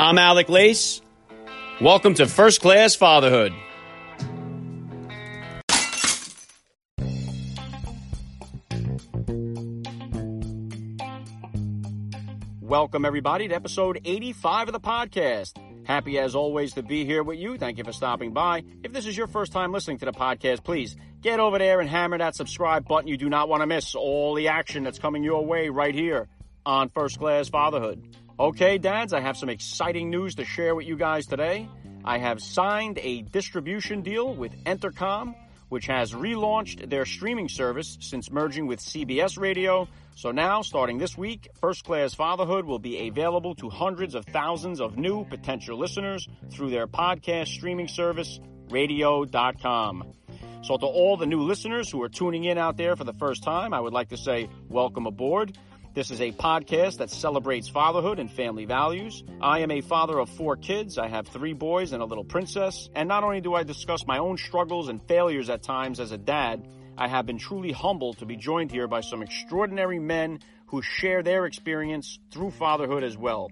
I'm Alec Lace. Welcome to First Class Fatherhood. Welcome, everybody, to episode 85 of the podcast. Happy as always to be here with you. Thank you for stopping by. If this is your first time listening to the podcast, please get over there and hammer that subscribe button. You do not want to miss all the action that's coming your way right here on First Class Fatherhood. Okay, dads, I have some exciting news to share with you guys today. I have signed a distribution deal with Entercom, which has relaunched their streaming service since merging with CBS Radio. So now, starting this week, First Class Fatherhood will be available to hundreds of thousands of new potential listeners through their podcast streaming service, radio.com. So, to all the new listeners who are tuning in out there for the first time, I would like to say welcome aboard. This is a podcast that celebrates fatherhood and family values. I am a father of four kids. I have three boys and a little princess. And not only do I discuss my own struggles and failures at times as a dad, I have been truly humbled to be joined here by some extraordinary men who share their experience through fatherhood as well.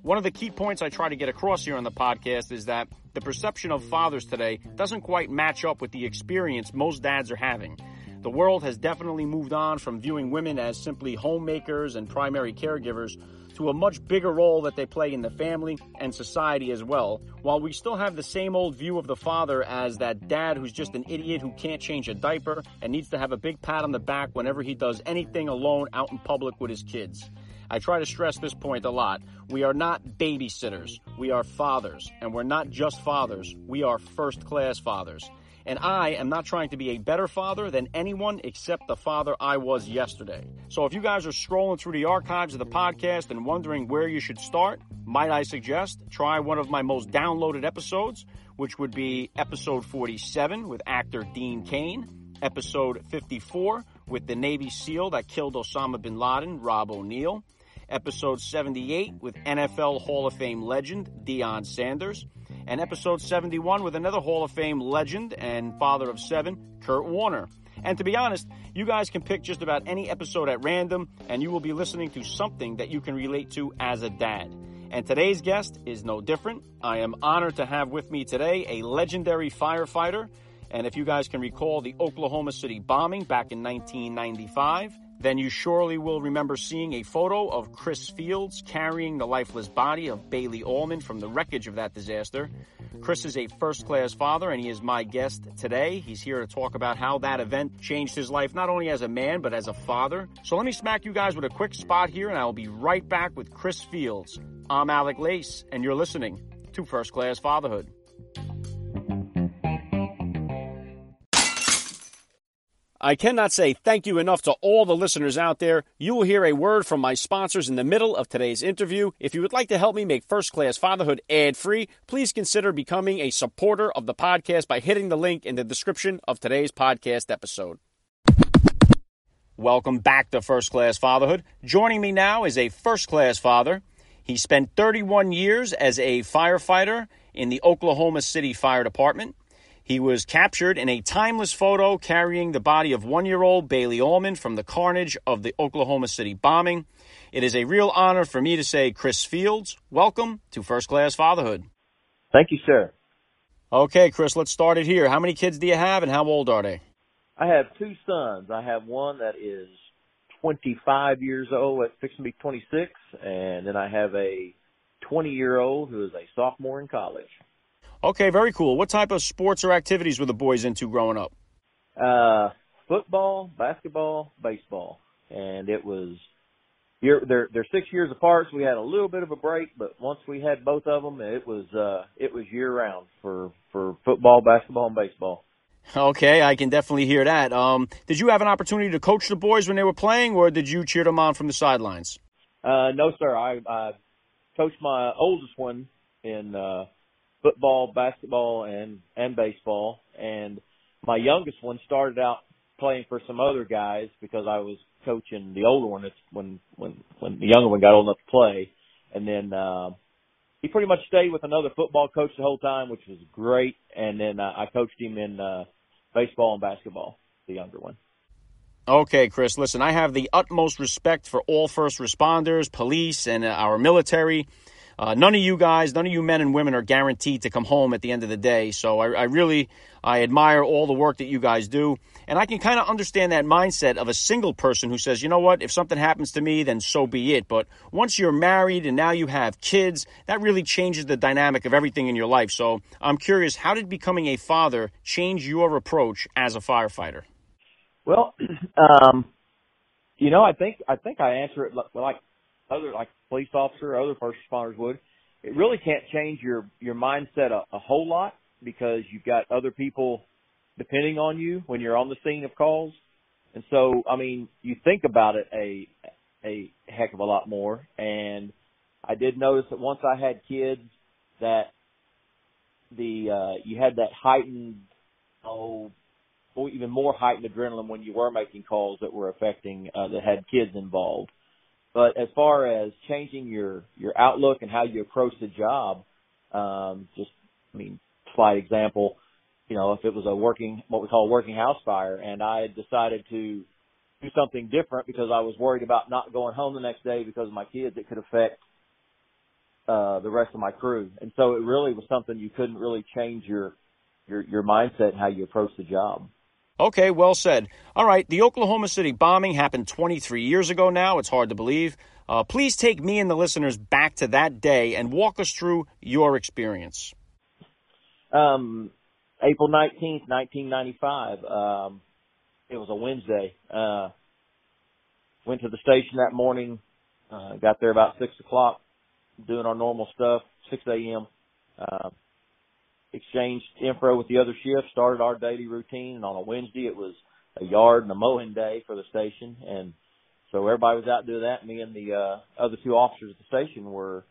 One of the key points I try to get across here on the podcast is that the perception of fathers today doesn't quite match up with the experience most dads are having. The world has definitely moved on from viewing women as simply homemakers and primary caregivers to a much bigger role that they play in the family and society as well. While we still have the same old view of the father as that dad who's just an idiot who can't change a diaper and needs to have a big pat on the back whenever he does anything alone out in public with his kids. I try to stress this point a lot. We are not babysitters. We are fathers. And we're not just fathers. We are first class fathers. And I am not trying to be a better father than anyone except the father I was yesterday. So if you guys are scrolling through the archives of the podcast and wondering where you should start, might I suggest try one of my most downloaded episodes, which would be episode 47 with actor Dean Cain, episode 54 with the Navy SEAL that killed Osama bin Laden, Rob O'Neill, episode 78 with NFL Hall of Fame legend Deion Sanders, and episode 71 with another Hall of Fame legend and father of seven, Kurt Warner. And to be honest, you guys can pick just about any episode at random, and you will be listening to something that you can relate to as a dad. And today's guest is no different. I am honored to have with me today a legendary firefighter. And if you guys can recall the Oklahoma City bombing back in 1995, then you surely will remember seeing a photo of Chris Fields carrying the lifeless body of Baylee Almon from the wreckage of that disaster. Chris is a first class father and he is my guest today. He's here to talk about how that event changed his life, not only as a man, but as a father. So let me smack you guys with a quick spot here and I will be right back with Chris Fields. I'm Alec Lace and you're listening to First Class Fatherhood. I cannot say thank you enough to all the listeners out there. You will hear a word from my sponsors in the middle of today's interview. If you would like to help me make First Class Fatherhood ad free, please consider becoming a supporter of the podcast by hitting the link in the description of today's podcast episode. Welcome back to First Class Fatherhood. Joining me now is a first class father. He spent 31 years as a firefighter in the Oklahoma City Fire Department. He was captured in a timeless photo carrying the body of one year old Baylee Almon from the carnage of the Oklahoma City bombing. It is a real honor for me to say, Chris Fields, welcome to First Class Fatherhood. Thank you, sir. Okay, Chris, let's start it here. How many kids do you have and how old are they? I have two sons. I have one that is 25 years old, that's fixing to be 26, and then I have a 20 year old who is a sophomore in college. Okay, very cool. What type of sports or activities were the boys into growing up? Uh, football, basketball, baseball, and it was. Year, they're they're six years apart, so we had a little bit of a break. But once we had both of them, it was uh, it was year round for for football, basketball, and baseball. Okay, I can definitely hear that. Um, did you have an opportunity to coach the boys when they were playing, or did you cheer them on from the sidelines? Uh, no, sir. I, I coached my oldest one in uh, football, basketball, and and baseball. And my youngest one started out playing for some other guys because I was coaching the older one. It's when when when the younger one got old enough to play, and then uh, he pretty much stayed with another football coach the whole time, which was great. And then uh, I coached him in uh, baseball and basketball, the younger one. Okay, Chris, listen, I have the utmost respect for all first responders, police, and uh, our military. Uh, none of you guys, none of you men and women are guaranteed to come home at the end of the day. So I, I really, I admire all the work that you guys do. And I can kind of understand that mindset of a single person who says, you know what, if something happens to me, then so be it. But once you're married and now you have kids, that really changes the dynamic of everything in your life. So I'm curious, how did becoming a father change your approach as a firefighter? Well, um, you know, I think I think I answer it like other like police officer, other first responders would. It really can't change your your mindset a, a whole lot because you've got other people depending on you when you're on the scene of calls. And so, I mean, you think about it a a heck of a lot more. And I did notice that once I had kids, that the uh, you had that heightened, oh, even more heightened adrenaline when you were making calls that were affecting uh, that had kids involved. But as far as changing your your outlook and how you approach the job, um, just I mean, slight example, you know, if it was a working what we call a working house fire, and I had decided to do something different because I was worried about not going home the next day because of my kids, it could affect uh the rest of my crew. And so it really was something you couldn't really change your your your mindset and how you approach the job. Okay, well said. All right, the Oklahoma City bombing happened 23 years ago now. It's hard to believe. Uh, please take me and the listeners back to that day and walk us through your experience. Um, April 19th, 1995. Um, it was a Wednesday. Uh, went to the station that morning, uh, got there about 6 o'clock, doing our normal stuff, 6 a.m. Uh, exchanged info with the other shift, started our daily routine, and on a Wednesday it was a yard and a mowing day for the station, and so everybody was out doing that. Me and the uh, other two officers at the station were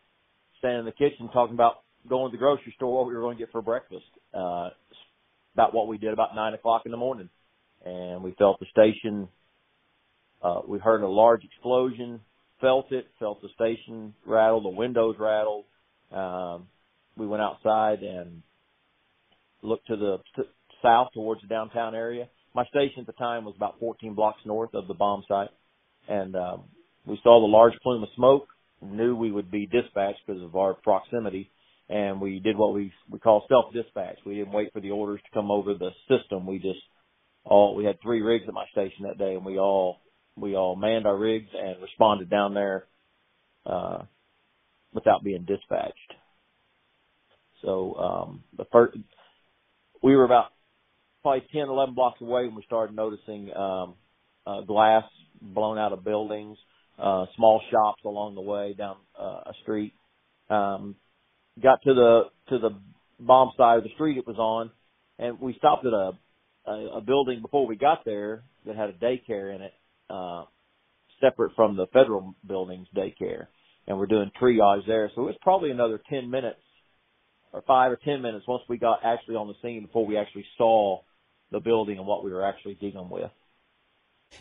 standing in the kitchen talking about going to the grocery store, what we were going to get for breakfast. Uh, about what we did about nine o'clock in the morning, and we felt the station. Uh, we heard a large explosion, felt it, felt the station rattle, the windows rattled. Um, we went outside and looked to the to south towards the downtown area. My station at the time was about 14 blocks north of the bomb site, and um, we saw the large plume of smoke. Knew we would be dispatched because of our proximity, and we did what we we call self dispatch. We didn't wait for the orders to come over the system. We just all we had three rigs at my station that day, and we all we all manned our rigs and responded down there uh, without being dispatched. So um, the first we were about probably 10, 11 blocks away when we started noticing um, uh, glass blown out of buildings, uh, small shops along the way down uh, a street. Um, got to the to the bomb side of the street it was on, and we stopped at a a, a building before we got there that had a daycare in it, uh, separate from the federal building's daycare, and we're doing triage there. So it was probably another ten minutes or five or ten minutes once we got actually on the scene before we actually saw the building and what we were actually dealing with.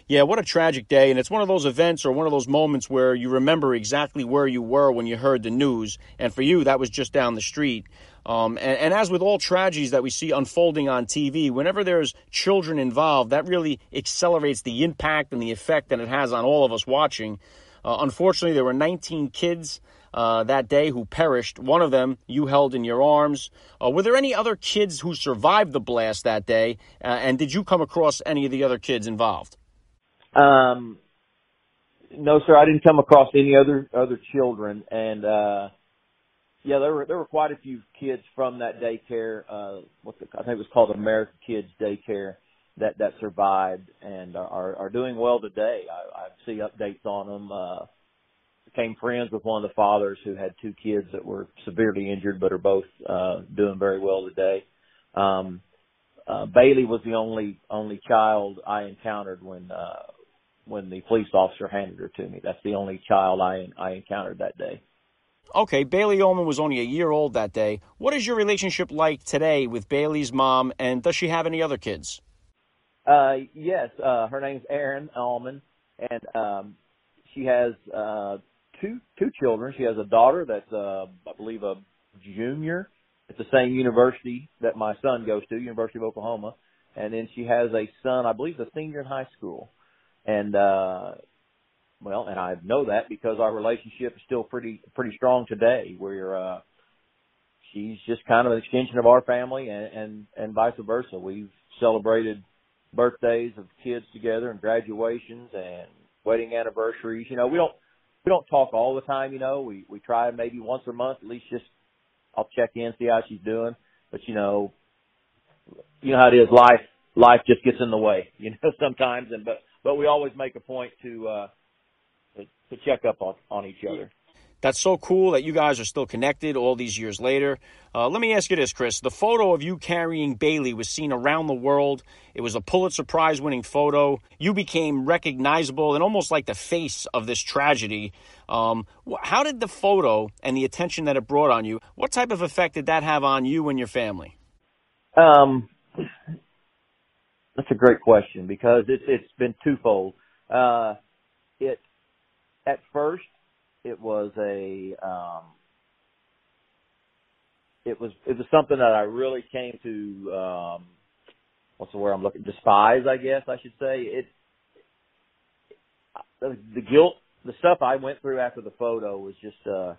Yeah, what a tragic day. And it's one of those events or one of those moments where you remember exactly where you were when you heard the news. And for you, that was just down the street. Um, and, and, as with all tragedies that we see unfolding on TV, whenever there's children involved, that really accelerates the impact and the effect that it has on all of us watching. Uh, unfortunately, there were 19 kids uh, that day who perished. One of them you held in your arms. Uh, were there any other kids who survived the blast that day? Uh, and did you come across any of the other kids involved? Um, no, sir. I didn't come across any other other children, and uh, yeah, there were there were quite a few kids from that daycare. Uh, what the, I think it was called American Kids Daycare that that survived and are are doing well today. I, I see updates on them. Uh, became friends with one of the fathers who had two kids that were severely injured, but are both uh, doing very well today. Um, uh, Baylee was the only only child I encountered when uh, when the police officer handed her to me. That's the only child I I encountered that day. Okay, Baylee Almon was only a year old that day. What is your relationship like today with Baylee's mom, and does she have any other kids? Uh, yes, uh, her name's Aren Almon, and um, she has uh, two two children. She has a daughter that's uh I believe a junior at the same university that my son goes to, University of Oklahoma. And then she has a son, I believe, a senior in high school. And uh well, and I know that because our relationship is still pretty pretty strong today. We're uh, she's just kind of an extension of our family, and and and vice versa. We've celebrated birthdays of kids together and graduations and wedding anniversaries. You know, we don't we don't talk all the time. You know, we we try maybe once a month at least. Just I'll check in, see how she's doing. But you know, you know how it is. Life life just gets in the way. You know, sometimes, and but but we always make a point to uh to, to check up on on each other. That's so cool that you guys are still connected all these years later. Uh, let me ask you this, Chris. The photo of you carrying Baylee was seen around the world. It was a Pulitzer Prize winning photo. You became recognizable and almost like the face of this tragedy. Um, how did the photo and the attention that it brought on you, what type of effect did that have on you and your family? Um, that's a great question because it's it's been twofold. Uh, it at first it was a um, it was it was something that I really came to um, what's the word I'm looking despise I guess I should say. It the, the guilt the stuff I went through after the photo was just uh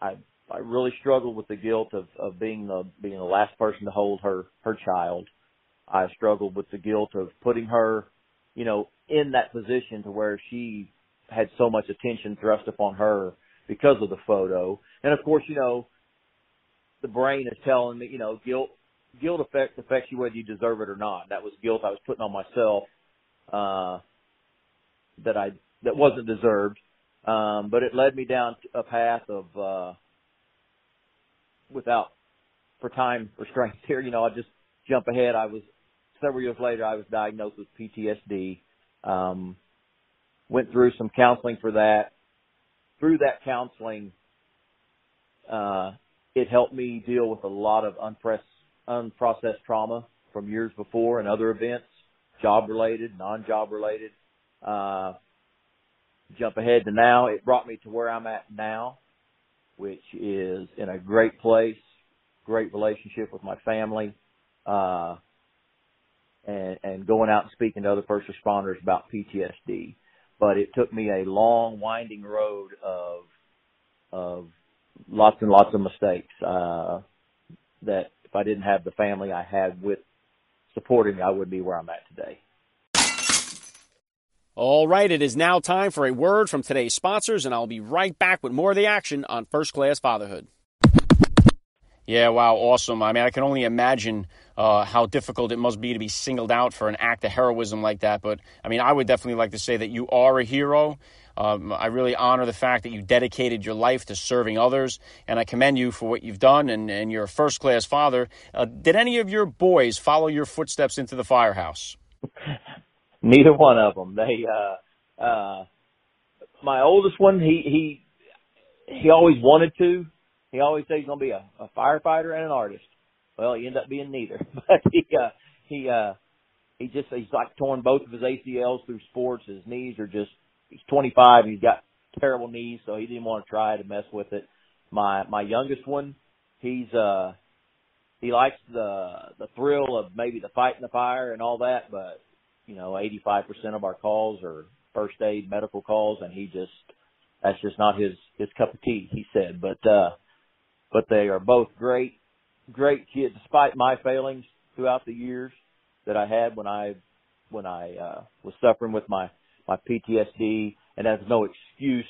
I I really struggled with the guilt of of being the being the last person to hold her her child. I struggled with the guilt of putting her you know in that position to where she had so much attention thrust upon her because of the photo. And of course, you know, the brain is telling me, you know, guilt guilt affects affects you whether you deserve it or not. That was guilt I was putting on myself uh that I that wasn't deserved. Um but it led me down a path of uh without for time restraints here, you know, I just jump ahead. I was several years later I was diagnosed with PTSD. Um went through some counseling for that. Through that counseling, uh, it helped me deal with a lot of unpress, unprocessed trauma from years before and other events, job related, non-job related. Uh, jump ahead to now, it brought me to where I'm at now, which is in a great place, great relationship with my family, uh, and, and going out and speaking to other first responders about PTSD but it took me a long, winding road of of lots and lots of mistakes. Uh, that if I didn't have the family I had with supporting me, I wouldn't be where I'm at today. All right, it is now time for a word from today's sponsors, and I'll be right back with more of the action on First Class Fatherhood. Yeah, wow, awesome. I mean, I can only imagine uh, how difficult it must be to be singled out for an act of heroism like that. But I mean, I would definitely like to say that you are a hero. Um, I really honor the fact that you dedicated your life to serving others, and I commend you for what you've done. And, and you're a first class father. Uh, did any of your boys follow your footsteps into the firehouse? Neither one of them. They, uh, uh, my oldest one, he he he always wanted to. He always said he's going to be a, a firefighter and an artist. Well, he ended up being neither. But he uh he uh he just he's like torn both of his ACLs through sports. His knees are just he's 25. He's got terrible knees, so he didn't want to try to mess with it. My my youngest one, he's uh he likes the the thrill of maybe the fight in the fire and all that, but you know, 85% of our calls are first aid medical calls, and he just that's just not his his cup of tea. He said, but uh, but they are both great great kid, despite my failings throughout the years that I had when I when I uh, was suffering with my my PTSD, and that's no excuse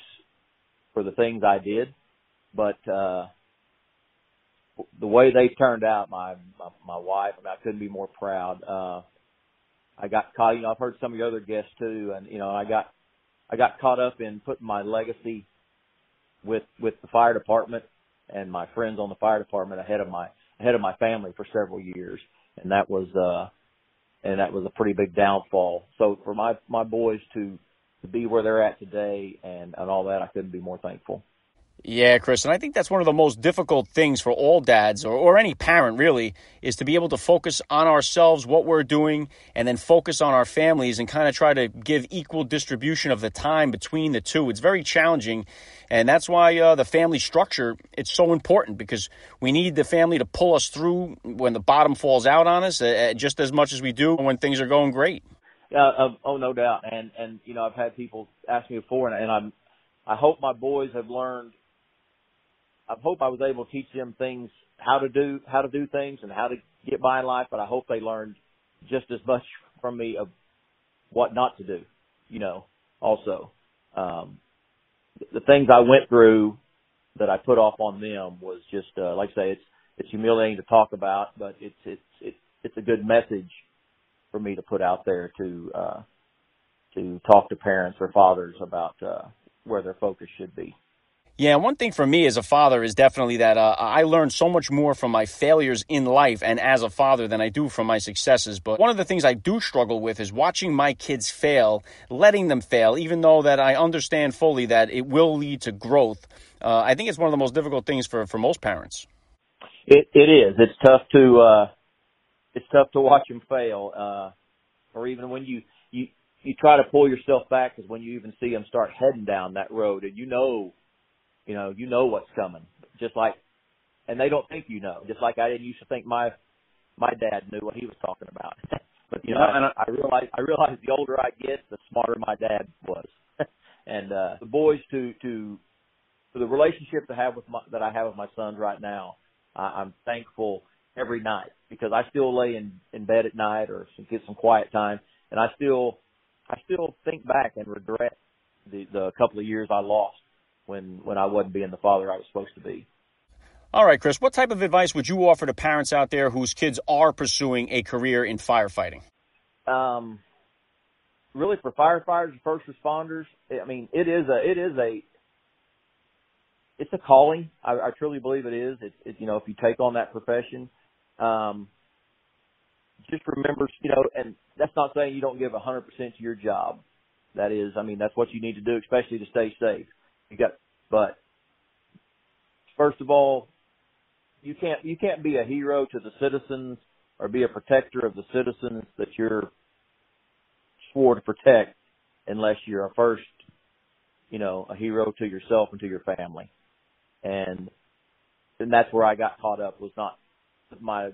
for the things I did, but uh, the way they turned out, my my, my wife, I, mean, I couldn't be more proud. Uh, I got caught. You know, I've heard some of your other guests too, and you know, I got I got caught up in putting my legacy with with the fire department and my friends on the fire department ahead of my ahead of my family for several years, and that was uh, and that was a pretty big downfall. So for my my boys to to be where they're at today and and all that, I couldn't be more thankful. Yeah, Chris, and I think that's one of the most difficult things for all dads or, or any parent really is to be able to focus on ourselves, what we're doing, and then focus on our families and kind of try to give equal distribution of the time between the two. It's very challenging, and that's why uh, the family structure it's so important because we need the family to pull us through when the bottom falls out on us uh, just as much as we do when things are going great. uh, oh, no doubt. And and you know, I've had people ask me before, and, and I'm I hope my boys have learned. I hope I was able to teach them things how to do how to do things and how to get by in life, but I hope they learned just as much from me of what not to do. You know, also um, the things I went through that I put off on them was just uh, like I say, it's it's humiliating to talk about, but it's it's it's it's a good message for me to put out there to uh, to talk to parents or fathers about uh, where their focus should be. Yeah, one thing for me as a father is definitely that uh, I learned so much more from my failures in life and as a father than I do from my successes. But one of the things I do struggle with is watching my kids fail, letting them fail, even though that I understand fully that it will lead to growth. Uh, I think it's one of the most difficult things for, for most parents. It it is. It's tough to uh, it's tough to watch them fail, uh, or even when you you you try to pull yourself back, because when you even see them start heading down that road, and you know you know, you know what's coming. Just like, and they don't think you know. Just like I didn't used to think my my dad knew what he was talking about. but you know, and I, I realize I realize the older I get, the smarter my dad was. and uh the boys to to for the relationship to have with my that I have with my sons right now, I, I'm thankful every night because I still lay in in bed at night or get some quiet time, and I still I still think back and regret the the couple of years I lost when when I wasn't being the father I was supposed to be. All right, Chris, what type of advice would you offer to parents out there whose kids are pursuing a career in firefighting? Um, really, for firefighters and first responders, I mean, it is a it is a it's a calling. I, I truly believe it is. It's it, you know if you take on that profession, um, just remember you know, and that's not saying you don't give a hundred percent to your job. That is, I mean, that's what you need to do, especially to stay safe. You got, but first of all, you can't you can't be a hero to the citizens or be a protector of the citizens that you're swore to protect unless you're a first, you know, a hero to yourself and to your family. And and that's where I got caught up was not my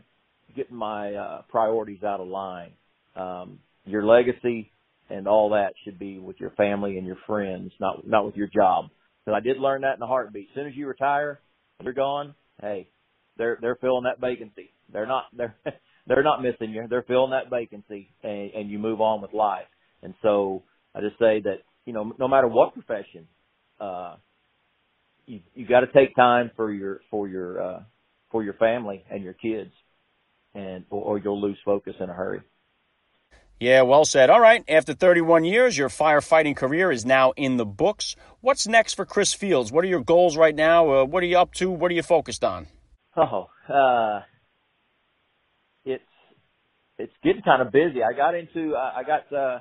getting my uh, priorities out of line. Um, your legacy and all that should be with your family and your friends, not not with your job. Because I did learn that in a heartbeat. As soon as you retire, you're gone. Hey, they're they're filling that vacancy. They're not they're they're not missing you. They're filling that vacancy, and, and you move on with life. And so I just say that you know no matter what profession, uh, you you got to take time for your for your uh, for your family and your kids, and or, or you'll lose focus in a hurry. Yeah, well said. All right. After 31 years, your firefighting career is now in the books. What's next for Chris Fields? What are your goals right now? Uh, what are you up to? What are you focused on? Oh, uh, it's it's getting kind of busy. I got into uh, I got uh,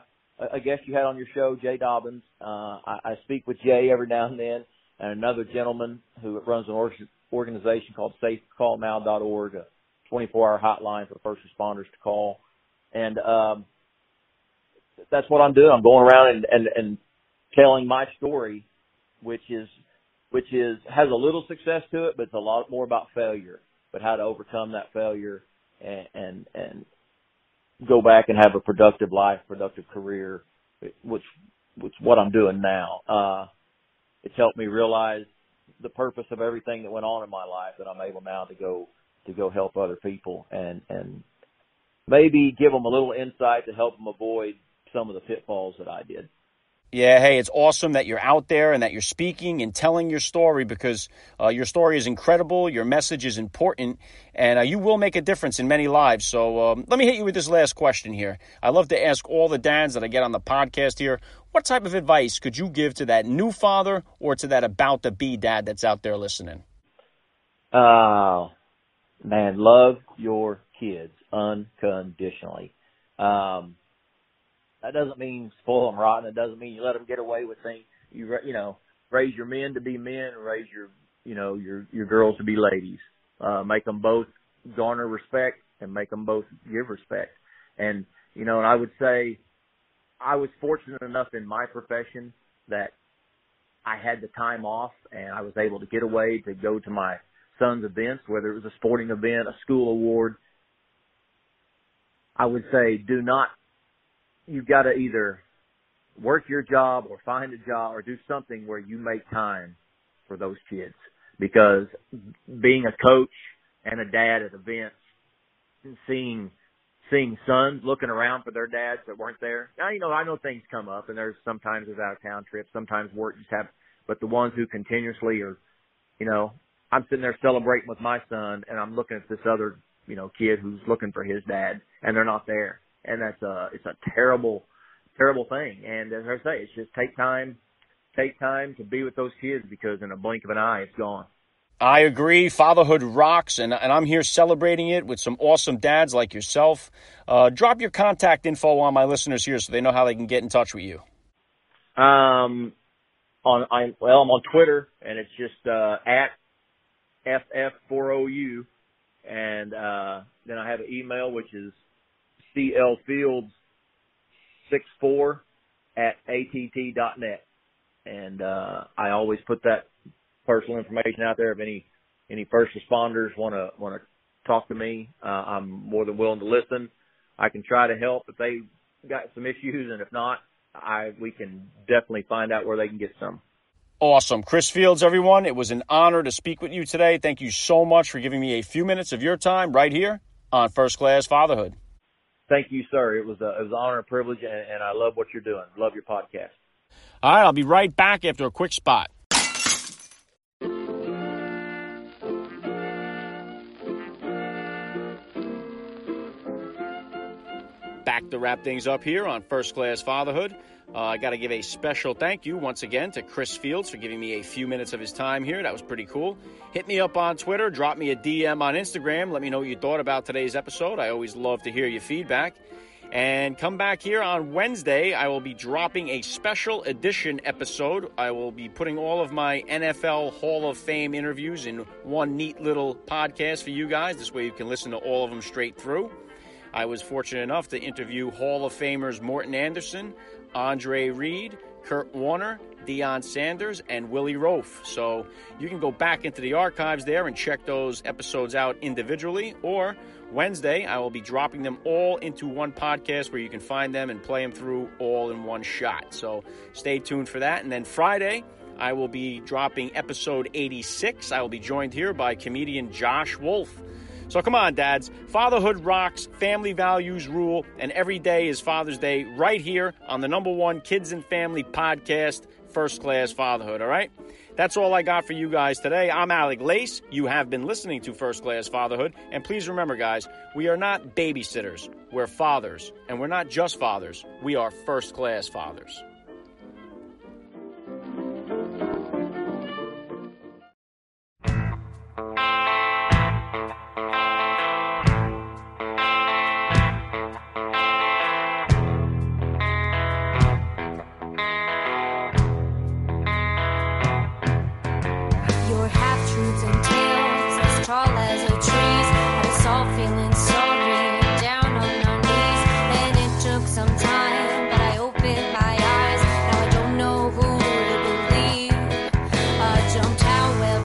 a guest you had on your show, Jay Dobyns. Uh, I, I speak with Jay every now and then, and another gentleman who runs an organization called SafeCallNow.org, a 24-hour hotline for first responders to call. And um, that's what I'm doing. I'm going around and, and, and telling my story, which is, which is, has a little success to it, but it's a lot more about failure, but how to overcome that failure and, and, and go back and have a productive life, productive career, which, which what I'm doing now. Uh, it's helped me realize the purpose of everything that went on in my life that I'm able now to go, to go help other people and, and maybe give them a little insight to help them avoid some of the pitfalls that I did. Yeah, hey, it's awesome that you're out there and that you're speaking and telling your story because uh, your story is incredible, your message is important, and uh, you will make a difference in many lives. So um, let me hit you with this last question here. I love to ask all the dads that I get on the podcast here what type of advice could you give to that new father or to that about to be dad that's out there listening? Uh, man, love your kids unconditionally. Um, that doesn't mean spoil them rotten. It doesn't mean you let them get away with things. You you know raise your men to be men, raise your you know your your girls to be ladies. Uh, make them both garner respect and make them both give respect. And you know, and I would say I was fortunate enough in my profession that I had the time off and I was able to get away to go to my son's events, whether it was a sporting event, a school award. I would say do not you've got to either work your job or find a job or do something where you make time for those kids because being a coach and a dad at events and seeing seeing sons looking around for their dads that weren't there. Now you know I know things come up and there's sometimes there's out of town trips, sometimes work just have but the ones who continuously are you know, I'm sitting there celebrating with my son and I'm looking at this other, you know, kid who's looking for his dad and they're not there. And that's a it's a terrible terrible thing. And as I say, it's just take time take time to be with those kids because in a blink of an eye it's gone. I agree. Fatherhood rocks, and, and I'm here celebrating it with some awesome dads like yourself. Uh, drop your contact info on my listeners here so they know how they can get in touch with you. Um, on I well, I'm on Twitter, and it's just uh, at ff4ou, and uh, then I have an email which is clfields64 at att.net, and uh, I always put that personal information out there. If any any first responders want to want to talk to me, uh, I'm more than willing to listen. I can try to help if they got some issues, and if not, I we can definitely find out where they can get some. Awesome. Chris Fields, everyone, it was an honor to speak with you today. Thank you so much for giving me a few minutes of your time right here on First Class Fatherhood. Thank you, sir. It was a, it was an honor and privilege, and, and I love what you're doing. Love your podcast. All right, I'll be right back after a quick spot. Back to wrap things up here on First Class Fatherhood. Uh, I got to give a special thank you once again to Chris Fields for giving me a few minutes of his time here. That was pretty cool. Hit me up on Twitter, drop me a DM on Instagram. Let me know what you thought about today's episode. I always love to hear your feedback. And come back here on Wednesday. I will be dropping a special edition episode. I will be putting all of my NFL Hall of Fame interviews in one neat little podcast for you guys. This way you can listen to all of them straight through. I was fortunate enough to interview Hall of Famers Morten Andersen, Andre Reed, Kurt Warner, Deion Sanders, and Willie Roaf. So you can go back into the archives there and check those episodes out individually. Or Wednesday, I will be dropping them all into one podcast where you can find them and play them through all in one shot. So stay tuned for that. And then Friday, I will be dropping episode 86. I will be joined here by comedian Josh Wolf. So come on, dads. Fatherhood rocks, family values rule, and every day is Father's Day right here on the number one kids and family podcast, First Class Fatherhood, all right? That's all I got for you guys today. I'm Alec Lace. You have been listening to First Class Fatherhood. And please remember, guys, we are not babysitters. We're fathers. And we're not just fathers, we are first class fathers.